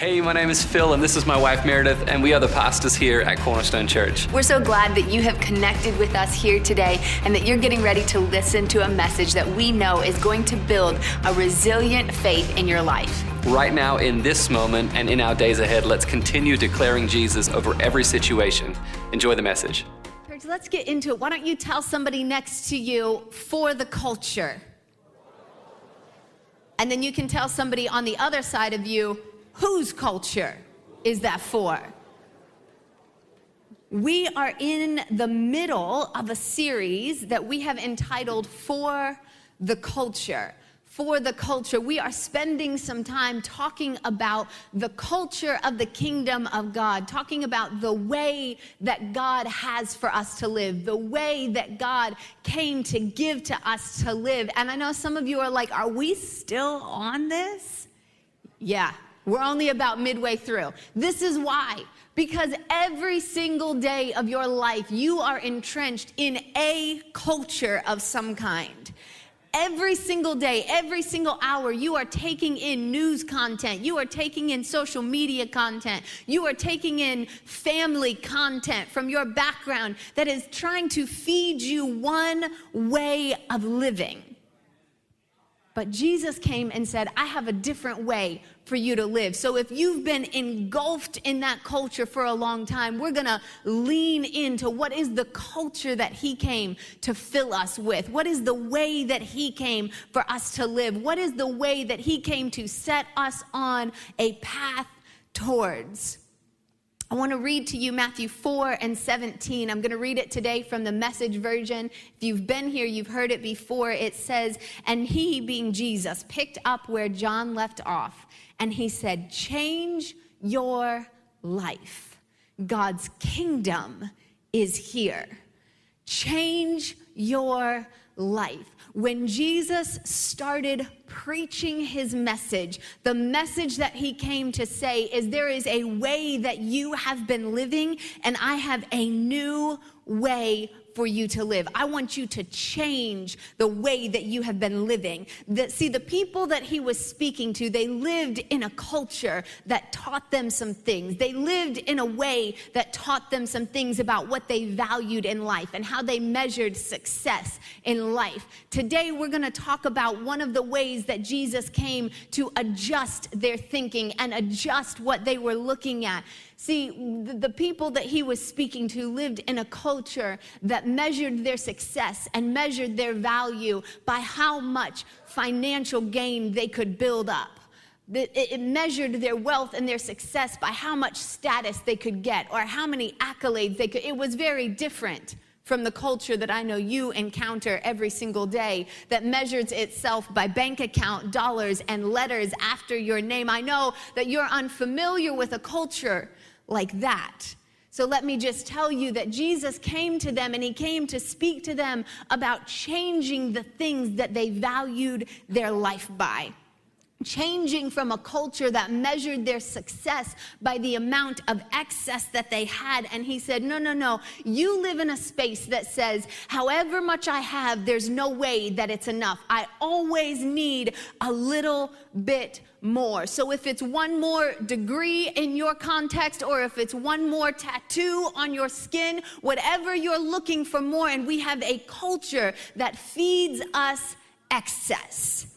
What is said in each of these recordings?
Hey, my name is Phil, and this is my wife Meredith, and we are the pastors here at Cornerstone Church. We're so glad that you have connected with us here today and that you're getting ready to listen to a message that we know is going to build a resilient faith in your life. Right now, in this moment, and in our days ahead, let's continue declaring Jesus over every situation. Enjoy the message. Church, let's get into it. Why don't you tell somebody next to you for the culture? And then you can tell somebody on the other side of you, whose culture is that for? We are in the middle of a series that we have entitled For the Culture. For the culture. We are spending some time talking about the culture of the kingdom of God, talking about the way that God has for us to live, the way that God came to give to us to live. And I know some of you are like, are we still on this? Yeah, we're only about midway through. This is why. Because every single day of your life, you are entrenched in a culture of some kind. Every single day, every single hour, you are taking in news content. You are taking in social media content. You are taking in family content from your background that is trying to feed you one way of living. But Jesus came and said, I have a different way for you to live. So if you've been engulfed in that culture for a long time, we're gonna lean into what is the culture that He came to fill us with? What is the way that He came for us to live? What is the way that He came to set us on a path towards? I want to read to you Matthew 4 and 17. I'm going to read it today from the message version. If you've been here, you've heard it before. It says, And he, being Jesus, picked up where John left off, and he said, Change your life. God's kingdom is here. Change your life. When Jesus started preaching his message, the message that he came to say is there is a way that you have been living, and I have a new way for you to live. I want you to change the way that you have been living. That see the people that he was speaking to, they lived in a culture that taught them some things. They lived in a way that taught them some things about what they valued in life and how they measured success in life. Today we're going to talk about one of the ways that Jesus came to adjust their thinking and adjust what they were looking at. See, the people that he was speaking to lived in a culture that measured their success and measured their value by how much financial gain they could build up. It measured their wealth and their success by how much status they could get or how many accolades they could. It was very different from the culture that I know you encounter every single day that measures itself by bank account, dollars, and letters after your name. I know that you're unfamiliar with a culture like that. So let me just tell you that Jesus came to them and he came to speak to them about changing the things that they valued their life by changing from a culture that measured their success by the amount of excess that they had. And he said, No, no, no. You live in a space that says, however much I have, there's no way that it's enough. I always need a little bit more. So if it's one more degree in your context, or if it's one more tattoo on your skin, whatever you're looking for more, and we have a culture that feeds us excess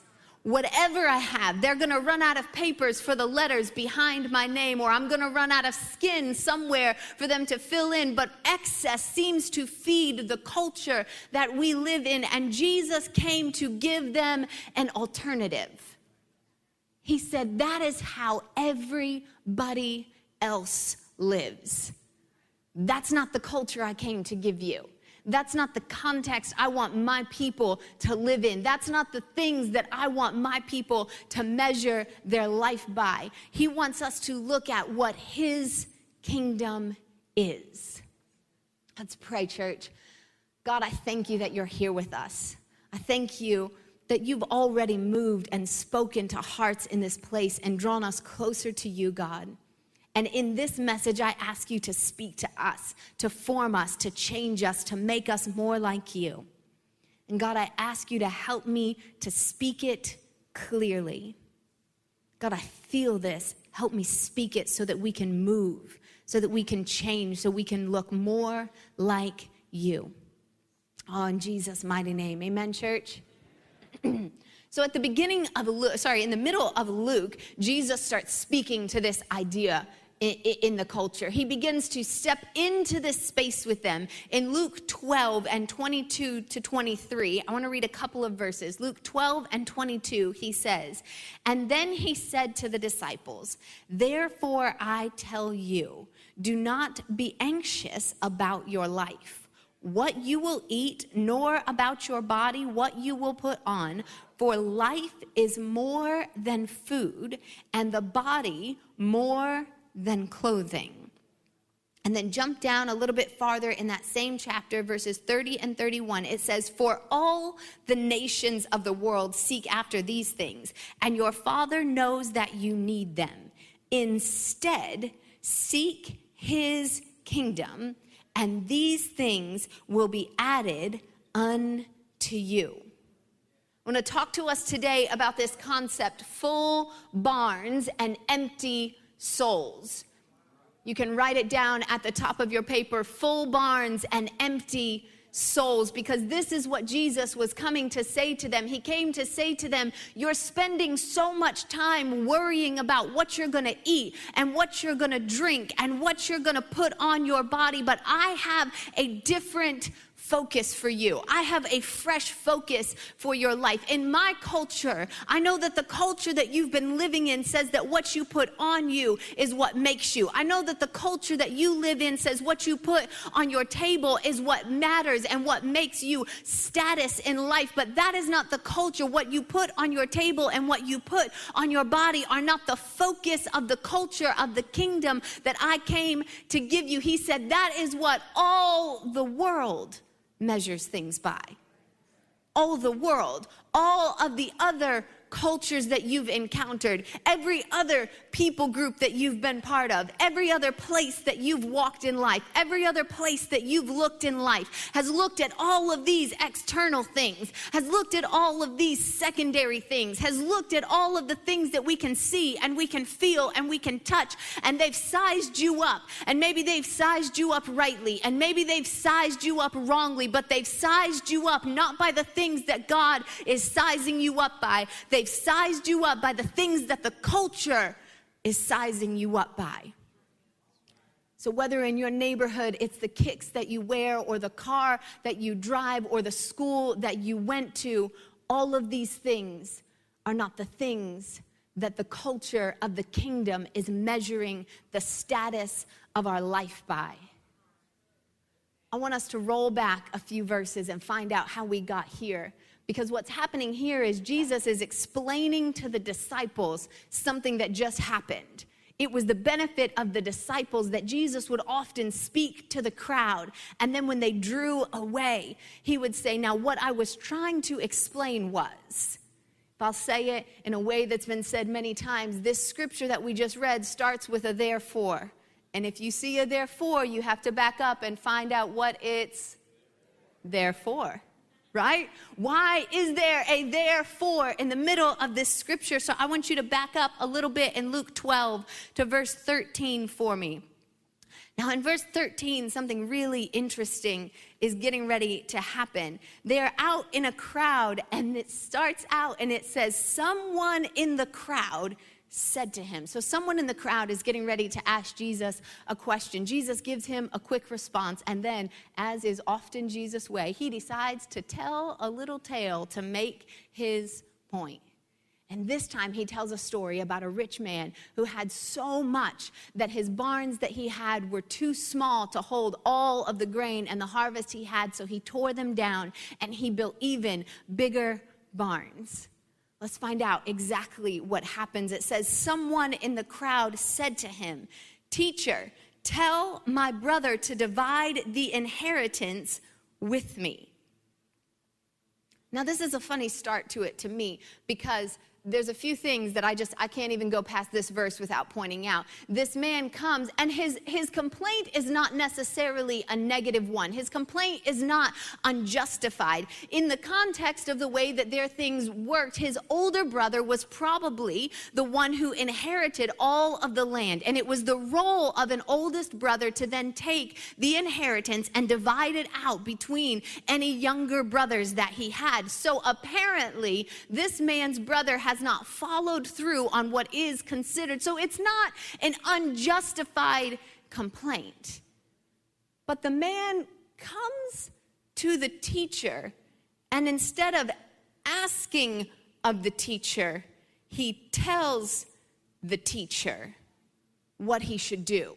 whatever I have, they're gonna run out of papers for the letters behind my name, or I'm gonna run out of skin somewhere for them to fill in. But excess seems to feed the culture that we live in, and Jesus came to give them an alternative. He said, That is how everybody else lives. That's not the culture I came to give you. That's not the context I want my people to live in. That's not the things that I want my people to measure their life by. He wants us to look at what His kingdom is. Let's pray, church. God, I thank you that you're here with us. I thank you that you've already moved and spoken to hearts in this place and drawn us closer to you, God. And in this message, I ask you to speak to us, to form us, to change us, to make us more like you. And God, I ask you to help me to speak it clearly. God, I feel this help me speak it so that we can move, so that we can change, so we can look more like you. Oh, in Jesus' mighty name. Amen, church? so at the beginning of Luke, sorry, in the middle of Luke, Jesus starts speaking to this idea in, the culture. He begins to step into this space with them. In Luke 12 and 22 to 23, I want to read a couple of verses. Luke 12 and 22, he says, And then he said to the disciples, Therefore I tell you, do not be anxious about your life what you will eat, nor about your body what you will put on. For life is more than food, and the body more than clothing. And then jump down a little bit farther in that same chapter, verses 30 and 31. It says, For all the nations of the world seek after these things, and your Father knows that you need them. Instead, seek his kingdom, and these things will be added unto you. I want to talk to us today about this concept full barns and empty souls. You can write it down at the top of your paper full barns and empty souls because this is what Jesus was coming to say to them. He came to say to them, You're spending so much time worrying about what you're going to eat and what you're going to drink and what you're going to put on your body, but I have a different focus for you. I have a fresh focus for your life. In my culture, I know that the culture that you've been living in says that what you put on you is what makes you. I know that the culture that you live in says what you put on your table is what matters and what makes you status in life. But that is not the culture. What you put on your table and what you put on your body are not the focus of the culture of the kingdom that I came to give you. He said that is what all the world measures things by. All the world, all of the other cultures that you've encountered, every other people group that you've been part of, every other place that you've walked in life, every other place that you've looked in life has looked at all of these external things, has looked at all of these secondary things, has looked at all of the things that we can see and we can feel and we can touch, and they've sized you up. And maybe they've sized you up rightly, and maybe they've sized you up wrongly, but they've sized you up not by the things that God is sizing you up by. They They've sized you up by the things that the culture is sizing you up by. So, whether in your neighborhood it's the kicks that you wear, or the car that you drive, or the school that you went to, all of these things are not the things that the culture of the kingdom is measuring the status of our life by. I want us to roll back a few verses and find out how we got here because what's happening here is Jesus is explaining to the disciples something that just happened. It was the benefit of the disciples that Jesus would often speak to the crowd. And then when they drew away, he would say, Now, what I was trying to explain was, if I'll say it in a way that's been said many times, this scripture that we just read starts with a therefore. And if you see a therefore, you have to back up and find out what it's there for right? Why is there a therefore in the middle of this scripture? So I want you to back up a little bit in Luke 12 to verse 13 for me. Now, in verse 13, something really interesting is getting ready to happen. They're out in a crowd, and it starts out and it says, Someone in the crowd said to him. So, someone in the crowd is getting ready to ask Jesus a question. Jesus gives him a quick response, and then, as is often Jesus' way, he decides to tell a little tale to make his point. And this time he tells a story about a rich man who had so much that his barns that he had were too small to hold all of the grain and the harvest he had, so he tore them down and he built even bigger barns. Let's find out exactly what happens. It says, Someone in the crowd said to him, Teacher, tell my brother to divide the inheritance with me. Now, this is a funny start to it to me because there's a few things that I just I can't even go past this verse without pointing out. This man comes and his his complaint is not necessarily a negative one. His complaint is not unjustified. In the context of the way that their things worked, his older brother was probably the one who inherited all of the land and it was the role of an oldest brother to then take the inheritance and divide it out between any younger brothers that he had. So apparently this man's brother has has not followed through on what is considered. So it's not an unjustified complaint. But the man comes to the teacher, and instead of asking of the teacher, he tells the teacher what he should do.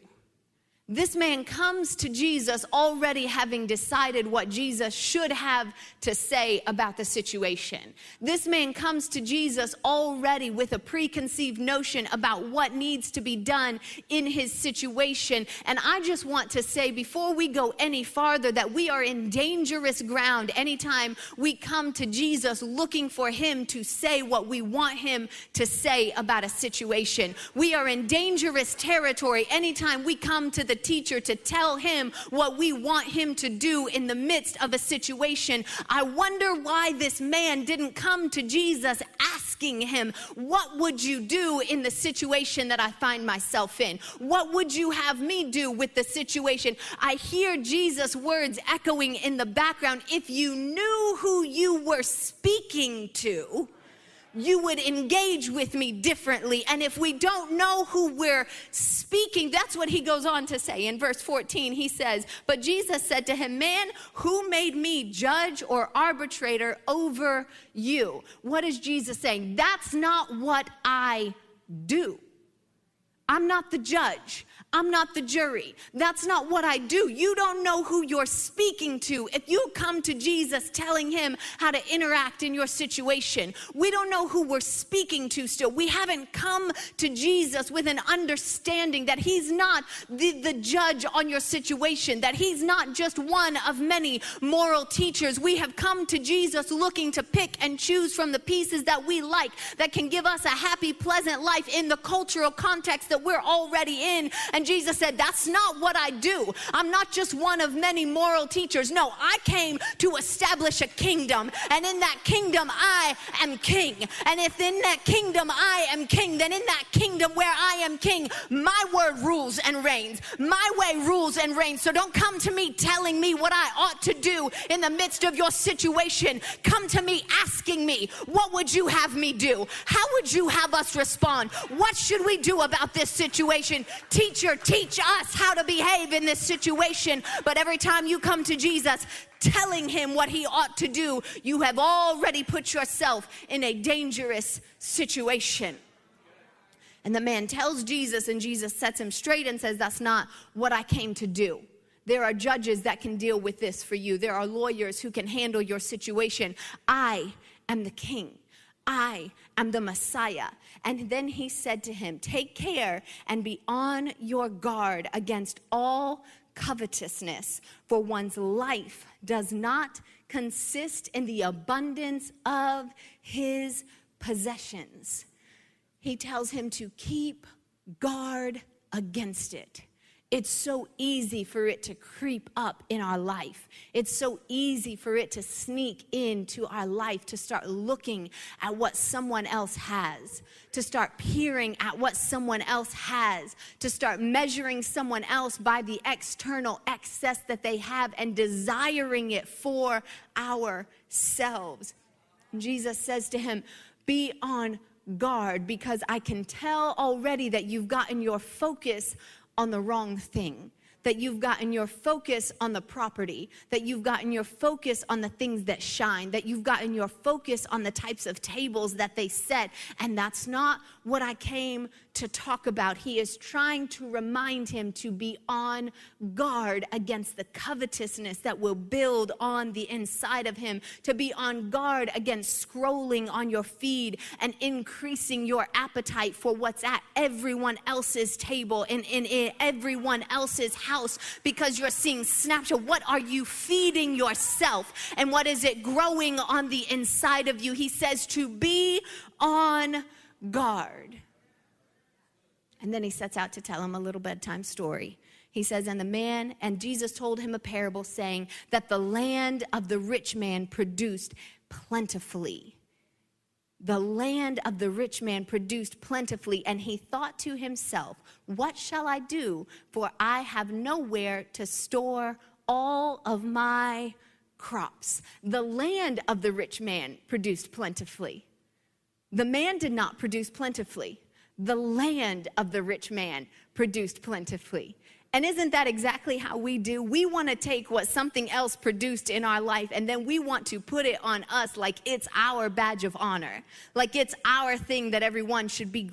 This man comes to Jesus already having decided what Jesus should have to say about the situation. This man comes to Jesus already with a preconceived notion about what needs to be done in his situation. And I just want to say before we go any farther that we are in dangerous ground anytime we come to Jesus looking for him to say what we want him to say about a situation. We are in dangerous territory anytime we come to the teacher to tell him what we want him to do in the midst of a situation. I wonder why this man didn't come to Jesus asking him, What would you do in the situation that I find myself in? What would you have me do with the situation? I hear Jesus' words echoing in the background. If you knew who you were speaking to, you would engage with me differently. And if we don't know who we're speaking, that's what he goes on to say in verse 14. He says, But Jesus said to him, Man, who made me judge or arbitrator over you? What is Jesus saying? That's not what I do. I'm not the judge. I'm not the jury. That's not what I do. You don't know who you're speaking to. If you come to Jesus telling him how to interact in your situation, we don't know who we're speaking to still. We haven't come to Jesus with an understanding that he's not the, the judge on your situation, that he's not just one of many moral teachers. We have come to Jesus looking to pick and choose from the pieces that we like that can give us a happy, pleasant life in the cultural context that we're already in. And Jesus said, That's not what I do. I'm not just one of many moral teachers. No, I came to establish a kingdom, and in that kingdom, I am king. And if in that kingdom I am king, then in that kingdom where I am king, my word rules and reigns. My way rules and reigns. So don't come to me telling me what I ought to do in the midst of your situation. Come to me asking me, What would you have me do? How would you have us respond? What should we do about this situation? Teacher, teach us how to behave in this situation. But every time you come to Jesus, telling him what he ought to do, you have already put yourself in a dangerous situation. And the man tells Jesus, and Jesus sets him straight and says, That's not what I came to do. There are judges that can deal with this for you, there are lawyers who can handle your situation. I am the king. I am the Messiah. And then he said to him, Take care and be on your guard against all covetousness, for one's life does not consist in the abundance of his possessions. He tells him to keep guard against it. It's so easy for it to creep up in our life. It's so easy for it to sneak into our life, to start looking at what someone else has, to start peering at what someone else has, to start measuring someone else by the external excess that they have and desiring it for ourselves. Jesus says to him, Be on guard because I can tell already that you've gotten your focus on the wrong thing, that you've gotten your focus on the property, that you've gotten your focus on the things that shine, that you've gotten your focus on the types of tables that they set. And that's not what I came to talk about. He is trying to remind him to be on guard against the covetousness that will build on the inside of him, to be on guard against scrolling on your feed and increasing your appetite for what's at everyone else's table and in, everyone else's house because you're seeing snapshot. What are you feeding yourself? And what is it growing on the inside of you? He says to be on guard. And then he sets out to tell him a little bedtime story. He says, And the man, and Jesus told him a parable saying that the land of the rich man produced plentifully. The land of the rich man produced plentifully, and he thought to himself, What shall I do? For I have nowhere to store all of my crops. The land of the rich man produced plentifully. The man did not produce plentifully. The land of the rich man produced plentifully. And isn't that exactly how we do? We want to take what something else produced in our life and then we want to put it on us like it's our badge of honor, like it's our thing that everyone should be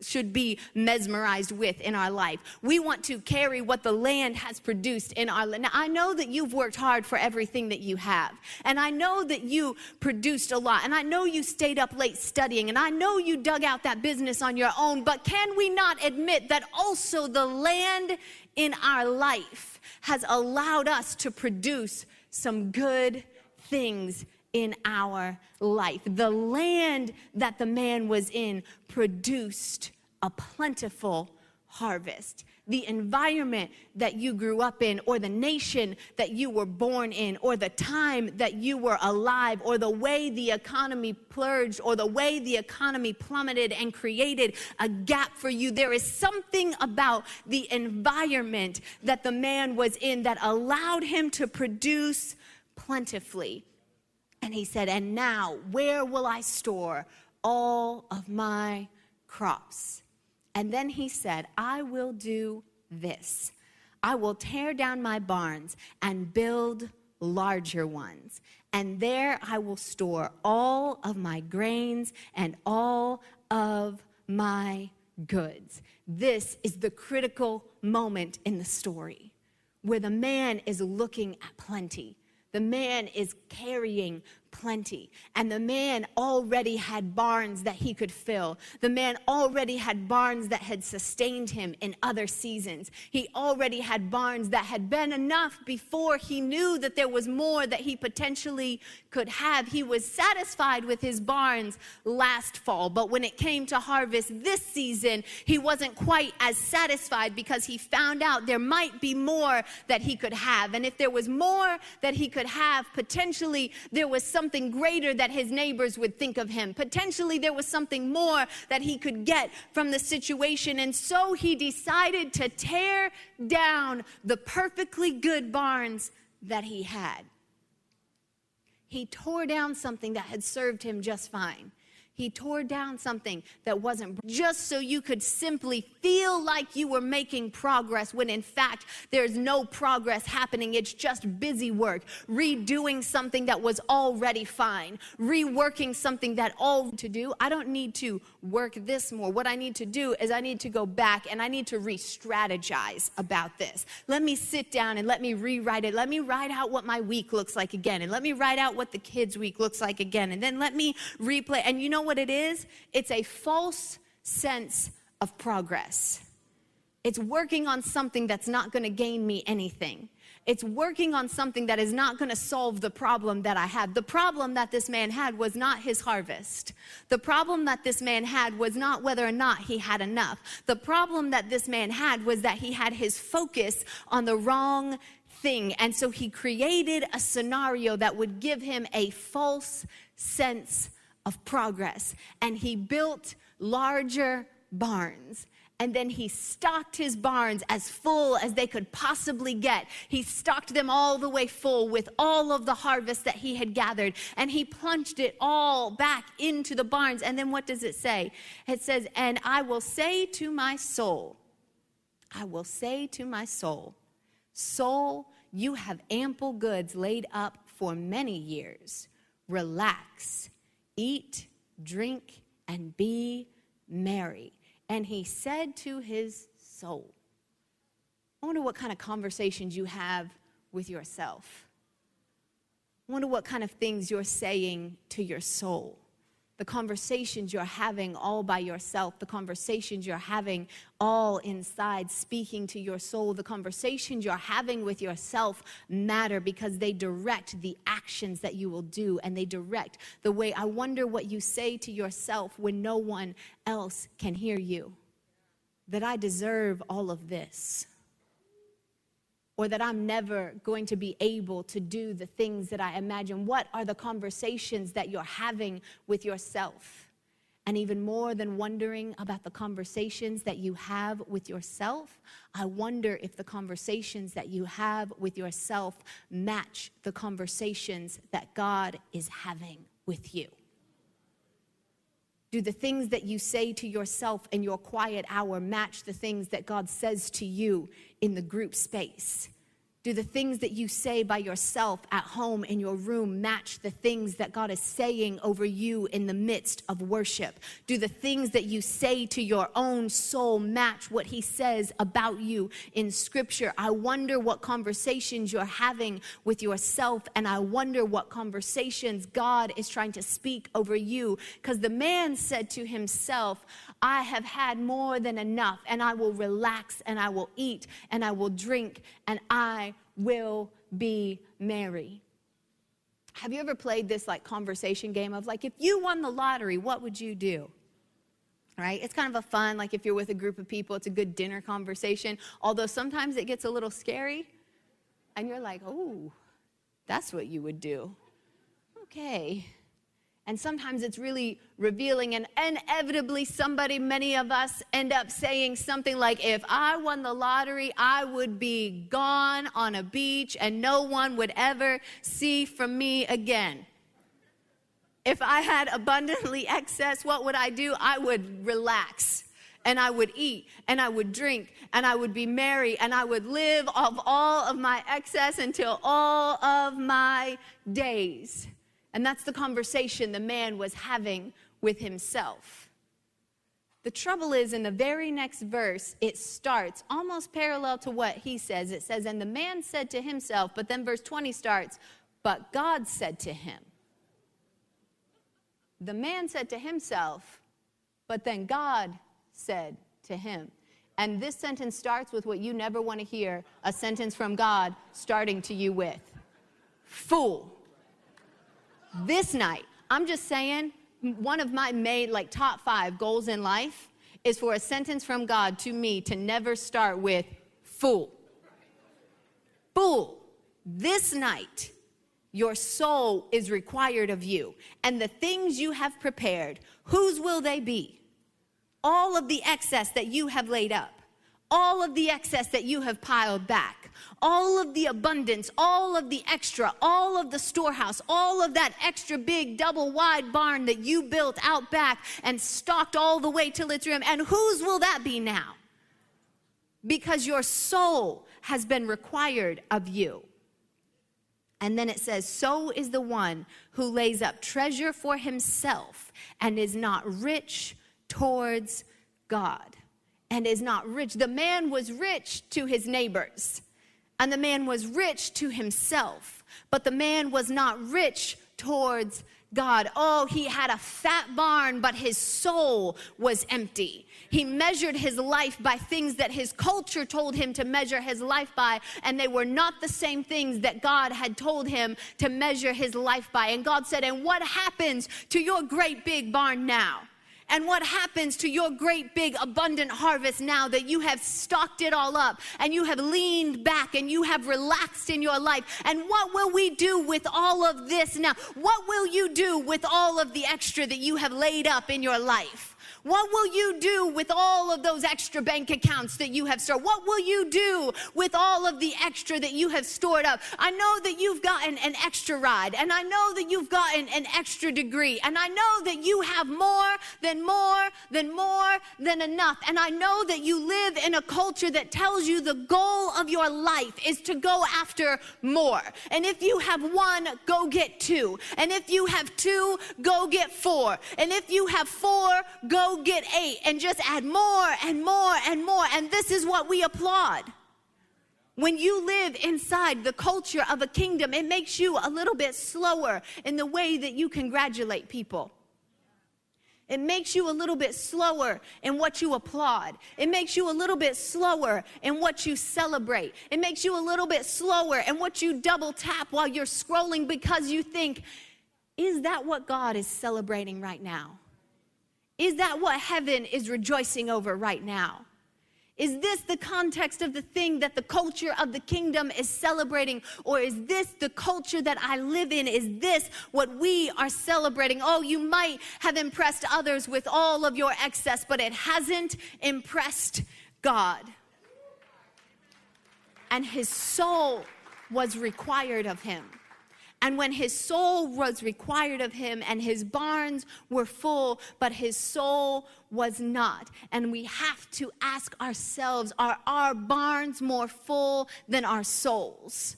should be mesmerized with in our life. We want to carry what the land has produced in our land. Now, I know that you've worked hard for everything that you have, and I know that you produced a lot, and I know you stayed up late studying, and I know you dug out that business on your own. But can we not admit that also the land in our life has allowed us to produce some good things in our life. The land that the man was in produced a plentiful harvest the environment that you grew up in, or the nation that you were born in, or the time that you were alive, or the way the economy plunged, or the way the economy plummeted and created a gap for you. There is something about the environment that the man was in that allowed him to produce plentifully. And he said, And now, where will I store all of my crops? And then he said, I will do this I will tear down my barns and build larger ones. And there I will store all of my grains and all of my goods. This is the critical moment in the story where the man is looking at plenty. The man is carrying plenty. And the man already had barns that he could fill. The man already had barns that had sustained him in other seasons. He already had barns that had been enough before he knew that there was more that he potentially could have. He was satisfied with his barns last fall, but when it came to harvest this season, he wasn't quite as satisfied because he found out there might be more that he could have. And if there was more that he could have, potentially there was something greater that his neighbors would think of him. Potentially, there was something more that he could get from the situation. And so he decided to tear down the perfectly good barns that he had. He tore down something that had served him just fine. He tore down something that wasn't just so you could simply feel like you were making progress when in fact there's no progress happening. It's just busy work, redoing something that was already fine, reworking something that all to do. I don't need to work this more. What I need to do is I need to go back and I need to re strategize about this. Let me sit down and let me rewrite it. Let me write out what my week looks like again. And let me write out what the kids' week looks like again. And then let me replay. And you know what it is? It's a false sense of progress. It's working on something that's not going to gain me anything. It's working on something that is not going to solve the problem that I have. The problem that this man had was not his harvest. The problem that this man had was not whether or not he had enough. The problem that this man had was that he had his focus on the wrong thing. And so he created a scenario that would give him a false sense of progress. And he built larger barns. And then he stocked his barns as full as they could possibly get. He stocked them all the way full with all of the harvest that he had gathered. And he plunged it all back into the barns. And then what does it say? It says, And I will say to my soul, I will say to my soul, Soul, you have ample goods laid up for many years. Relax Eat, drink, and be merry. And he said to his soul, I wonder what kind of conversations you have with yourself. I wonder what kind of things you're saying to your soul the conversations you're having all by yourself, the conversations you're having all inside, speaking to your soul, the conversations you're having with yourself matter because they direct the actions that you will do and they direct the way. I wonder what you say to yourself when no one else can hear you. That I deserve all of this or that I'm never going to be able to do the things that I imagine? What are the conversations that you're having with yourself? And even more than wondering about the conversations that you have with yourself, I wonder if the conversations that you have with yourself match the conversations that God is having with you. Do the things that you say to yourself in your quiet hour match the things that God says to you in the group space? Do the things that you say by yourself at home in your room match the things that God is saying over you in the midst of worship? Do the things that you say to your own soul match what He says about you in Scripture? I wonder what conversations you're having with yourself, and I wonder what conversations God is trying to speak over you. Because the man said to himself, I have had more than enough, and I will relax, and I will eat, and I will drink, and I will be merry. Have you ever played this like conversation game of like, if you won the lottery, what would you do? Right? It's kind of a fun, like if you're with a group of people, it's a good dinner conversation. Although sometimes it gets a little scary, and you're like, oh, that's what you would do. Okay. And sometimes it's really revealing, and inevitably, somebody, many of us, end up saying something like, If I won the lottery, I would be gone on a beach and no one would ever see from me again. If I had abundantly excess, what would I do? I would relax and I would eat and I would drink and I would be merry and I would live off all of my excess until all of my days. And that's the conversation the man was having with himself. The trouble is, in the very next verse, it starts almost parallel to what he says. It says, And the man said to himself, but then verse 20 starts, But God said to him. The man said to himself, but then God said to him. And this sentence starts with what you never want to hear a sentence from God starting to you with Fool this night, I'm just saying, one of my main, like, top five goals in life is for a sentence from God to me to never start with fool. Fool, this night, your soul is required of you. And the things you have prepared, whose will they be? All of the excess that you have laid up, all of the excess that you have piled back all of the abundance, all of the extra, all of the storehouse, all of that extra big double wide barn that you built out back and stocked all the way till its rim. And whose will that be now? Because your soul has been required of you. And then it says, So is the one who lays up treasure for himself and is not rich towards God. And is not rich. The man was rich to his neighbors. And the man was rich to himself, but the man was not rich towards God. Oh, he had a fat barn, but his soul was empty. He measured his life by things that his culture told him to measure his life by, and they were not the same things that God had told him to measure his life by. And God said, And what happens to your great big barn now? And what happens to your great big abundant harvest now that you have stocked it all up and you have leaned back and you have relaxed in your life? And what will we do with all of this now? What will you do with all of the extra that you have laid up in your life? What will you do with all of those extra bank accounts that you have stored? What will you do with all of the extra that you have stored up? I know that you've gotten an extra ride, and I know that you've gotten an extra degree, and I know that you have more than more than more than enough. And I know that you live in a culture that tells you the goal of your life is to go after more. And if you have one, go get two. And if you have two, go get four. And if you have four, go get eight and just add more and more and more. And this is what we applaud. When you live inside the culture of a kingdom, it makes you a little bit slower in the way that you congratulate people. It makes you a little bit slower in what you applaud. It makes you a little bit slower in what you celebrate. It makes you a little bit slower in what you double tap while you're scrolling because you think, is that what God is celebrating right now? Is that what heaven is rejoicing over right now? Is this the context of the thing that the culture of the kingdom is celebrating? Or is this the culture that I live in? Is this what we are celebrating? Oh, you might have impressed others with all of your excess, but it hasn't impressed God. And his soul was required of him. And when his soul was required of him, and his barns were full, but his soul was not. And we have to ask ourselves are our barns more full than our souls?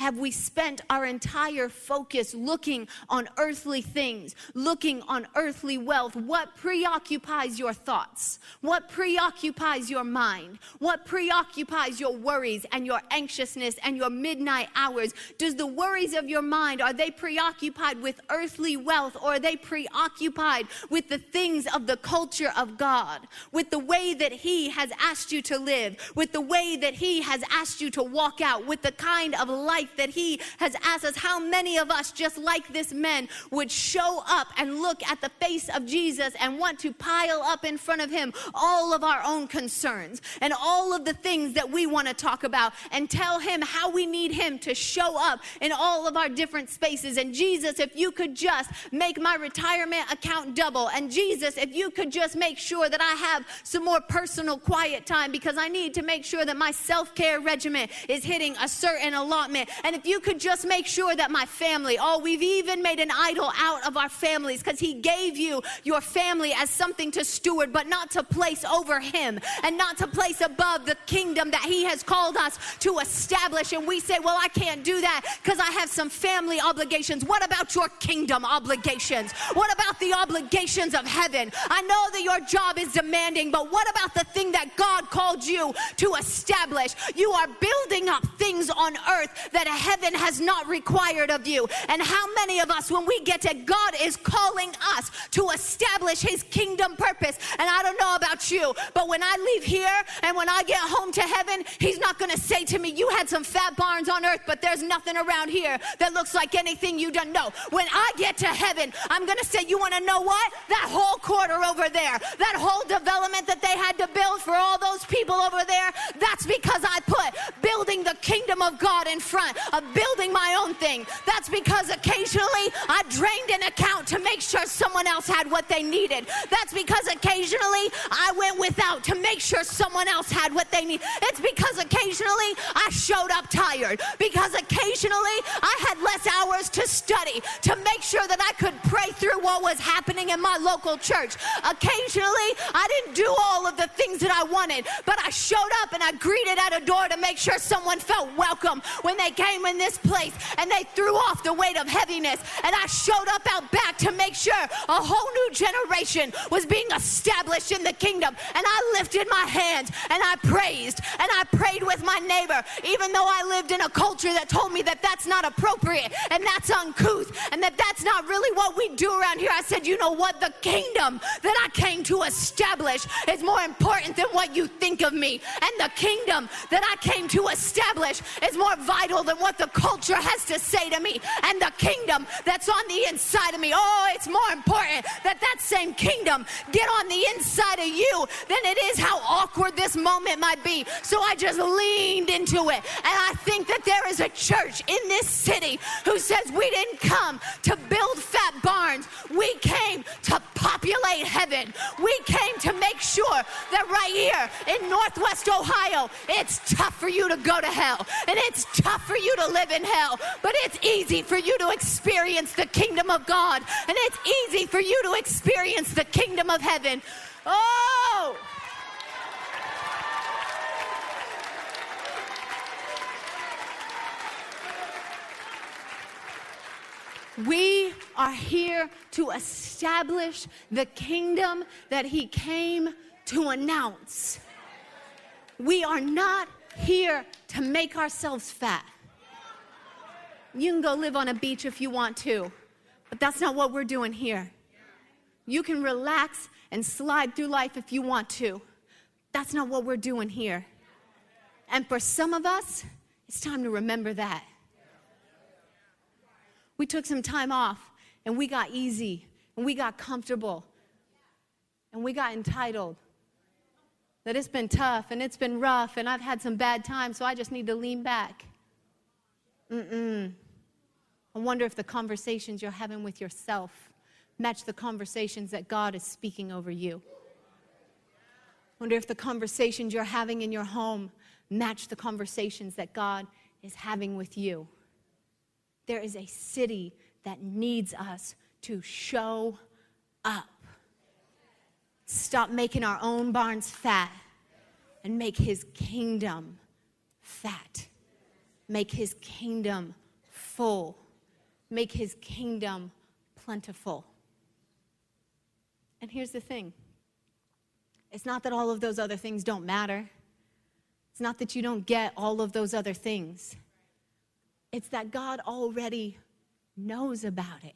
Have we spent our entire focus looking on earthly things, looking on earthly wealth? What preoccupies your thoughts? What preoccupies your mind? What preoccupies your worries and your anxiousness and your midnight hours? Does the worries of your mind, are they preoccupied with earthly wealth or are they preoccupied with the things of the culture of God, with the way that He has asked you to live, with the way that He has asked you to walk out, with the kind of life life that He has asked us. How many of us, just like this man, would show up and look at the face of Jesus and want to pile up in front of Him all of our own concerns and all of the things that we want to talk about and tell Him how we need Him to show up in all of our different spaces. And Jesus, if you could just make my retirement account double, and Jesus, if you could just make sure that I have some more personal quiet time because I need to make sure that my self care regimen is hitting a certain allotment. And if you could just make sure that my family, oh, we've even made an idol out of our families because He gave you your family as something to steward, but not to place over Him and not to place above the kingdom that He has called us to establish. And we say, well, I can't do that because I have some family obligations. What about your kingdom obligations? What about the obligations of heaven? I know that your job is demanding, but what about the thing that God called you to establish? You are building up things on earth that heaven has not required of you. And how many of us, when we get to God, is calling us to establish His kingdom purpose? And I don't know about you, but when I leave here and when I get home to heaven, He's not going to say to me, You had some fat barns on earth, but there's nothing around here that looks like anything you done. No, when I get to heaven, I'm going to say, You want to know what? That whole quarter over there, that whole development that they had to build for all those people over there, that's because I put building the kingdom of God in front of building my own thing. That's because occasionally I drained an account to make sure someone else had what they needed. That's because occasionally I went without to make sure someone else had what they need. It's because occasionally I showed up tired. Because occasionally was happening in my local church. Occasionally I didn't do all of the things that I wanted, but I showed up and I greeted at a door to make sure someone felt welcome when they came in this place and they threw off the weight of heaviness. And I showed up out back to make sure a whole new generation was being established in the kingdom. And I lifted my hands and I praised and I prayed with my neighbor, even though I lived in a culture that told me that that's not appropriate and that's uncouth and that that's not really what we do around here. Said, you know what? The kingdom that I came to establish is more important than what you think of me. And the kingdom that I came to establish is more vital than what the culture has to say to me and the kingdom that's on the inside of me. Oh, it's more important that that same kingdom get on the inside of you than it is how awkward this moment might be. So I just leaned into it. And I think that there is a church in this city who says we didn't come to we came to populate heaven. We came to make sure that right here in Northwest Ohio, it's tough for you to go to hell and it's tough for you to live in hell, but it's easy for you to experience the kingdom of God, and it's easy for you to experience the kingdom of heaven. Oh! We are here to establish the kingdom that He came to announce. We are not here to make ourselves fat. You can go live on a beach if you want to, but that's not what we're doing here. You can relax and slide through life if you want to. That's not what we're doing here. And for some of us, it's time to remember that. We took some time off and we got easy and we got comfortable and we got entitled. That it's been tough and it's been rough and I've had some bad times, so I just need to lean back. Mm-mm. I wonder if the conversations you're having with yourself match the conversations that God is speaking over you. I wonder if the conversations you're having in your home match the conversations that God is having with you. There is a city that needs us to show up. Stop making our own barns fat and make his kingdom fat. Make his kingdom full. Make his kingdom plentiful. And here's the thing it's not that all of those other things don't matter, it's not that you don't get all of those other things. It's that God already knows about it.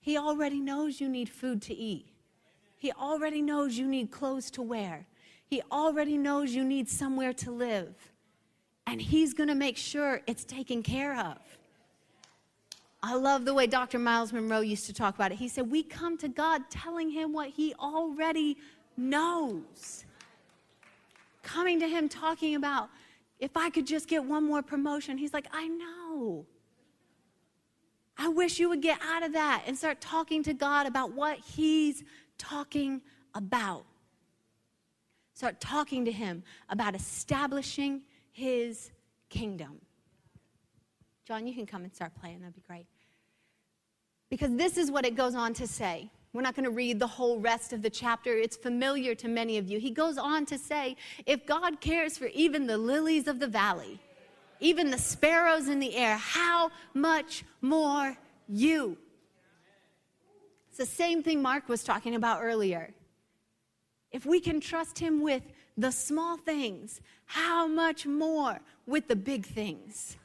He already knows you need food to eat. He already knows you need clothes to wear. He already knows you need somewhere to live. And He's going to make sure it's taken care of. I love the way Dr. Myles Munroe used to talk about it. He said, We come to God telling Him what He already knows. Coming to Him talking about, if I could just get one more promotion. He's like, I know. I wish you would get out of that and start talking to God about what He's talking about. Start talking to Him about establishing His kingdom. John, you can come and start playing. That'd be great. Because this is what it goes on to say. We're not going to read the whole rest of the chapter. It's familiar to many of you. He goes on to say, if God cares for even the lilies of the valley, even the sparrows in the air, how much more you? It's the same thing Mark was talking about earlier. If we can trust him with the small things, how much more with the big things?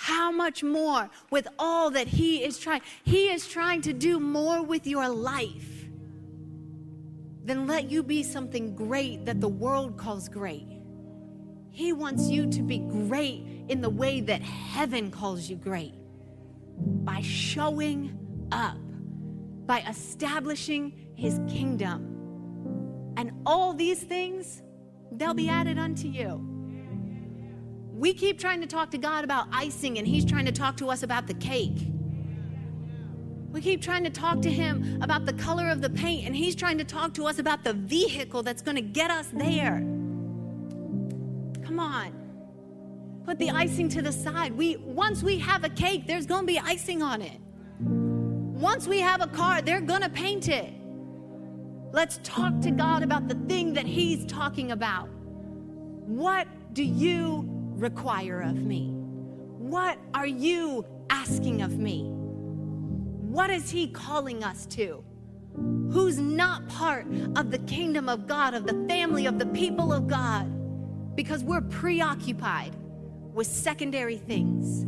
How much more with all that he is trying? He is trying to do more with your life than let you be something great that the world calls great. He wants you to be great in the way that heaven calls you great by showing up, by establishing his kingdom. And all these things, they'll be added unto you. We keep trying to talk to God about icing, and he's trying to talk to us about the cake. We keep trying to talk to him about the color of the paint, and he's trying to talk to us about the vehicle that's going to get us there. Come on. Put the icing to the side. We once we have a cake, there's going to be icing on it. Once we have a car, they're going to paint it. Let's talk to God about the thing that he's talking about. What do you require of me? What are you asking of me? What is he calling us to? Who's not part of the kingdom of God, of the family of the people of God? because we're preoccupied with secondary things.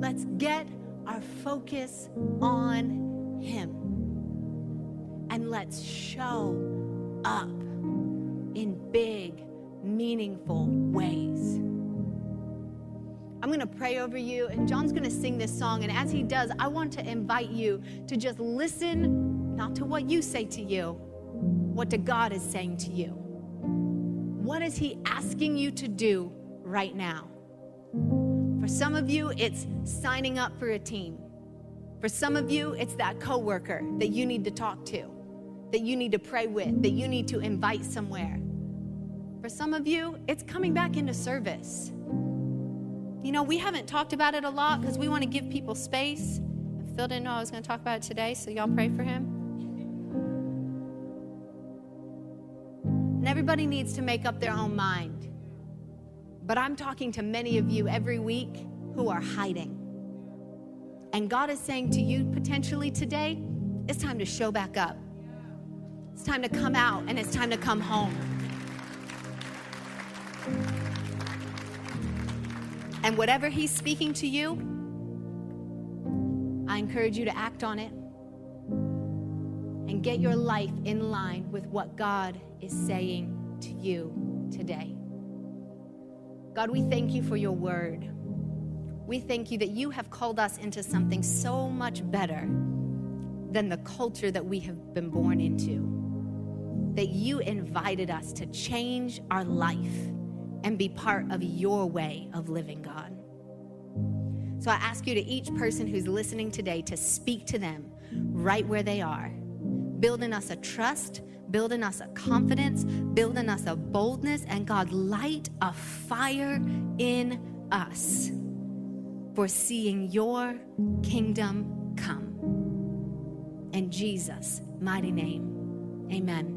Let's get our focus on Him and let's show up in big, meaningful ways. I'm going to pray over you, and John's going to sing this song. And as he does, I want to invite you to just listen, not to what you say to you, what to God is saying to you. What is He asking you to do right now? For some of you, it's signing up for a team. For some of you, it's that coworker that you need to talk to, that you need to pray with, that you need to invite somewhere. For some of you, it's coming back into service. You know, we haven't talked about it a lot because we want to give people space. Phil didn't know I was going to talk about it today, so y'all pray for him. And everybody needs to make up their own mind. But I'm talking to many of you every week who are hiding. And God is saying to you potentially today, it's time to show back up. It's time to come out and it's time to come home. And whatever He's speaking to you, I encourage you to act on it and get your life in line with what God is saying to you today. God, we thank you for your word. We thank you that you have called us into something so much better than the culture that we have been born into. That you invited us to change our life and be part of your way of living, God. So I ask you to each person who's listening today to speak to them right where they are, building us a trust, building us a confidence, building us a boldness, and God, light a fire in us for seeing your kingdom come. In Jesus' mighty name, amen.